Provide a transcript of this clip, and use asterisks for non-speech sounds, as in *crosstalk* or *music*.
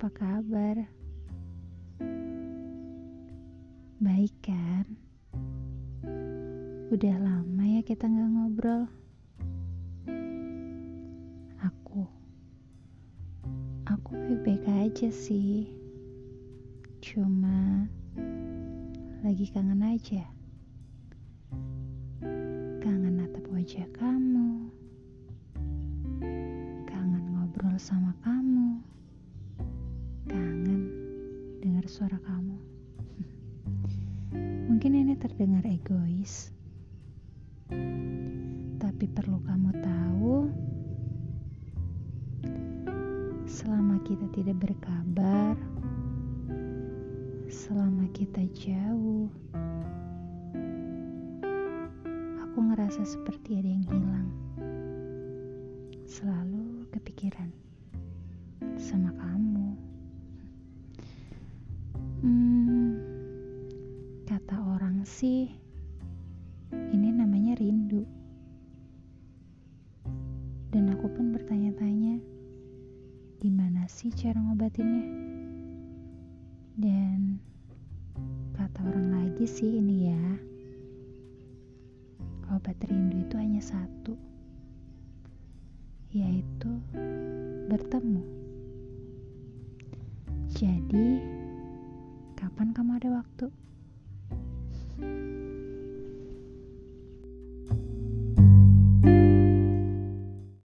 apa kabar? Baik kan? Udah lama ya kita nggak ngobrol. Aku, aku baik-baik aja sih. Cuma lagi kangen aja. Kangen natap wajah kamu. Kangen ngobrol sama kamu. Suara kamu. *laughs* Mungkin ini terdengar egois. Tapi perlu kamu tahu, selama kita tidak berkabar, selama kita jauh, aku ngerasa seperti ada yang hilang. Selalu kepikiran sama kamu. Hmm, kata orang sih, ini namanya rindu. Dan aku pun bertanya-tanya, gimana sih cara ngobatinnya? Dan kata orang lagi sih ini ya, obat rindu itu hanya satu, yaitu bertemu. Jadi, kamu ada waktu?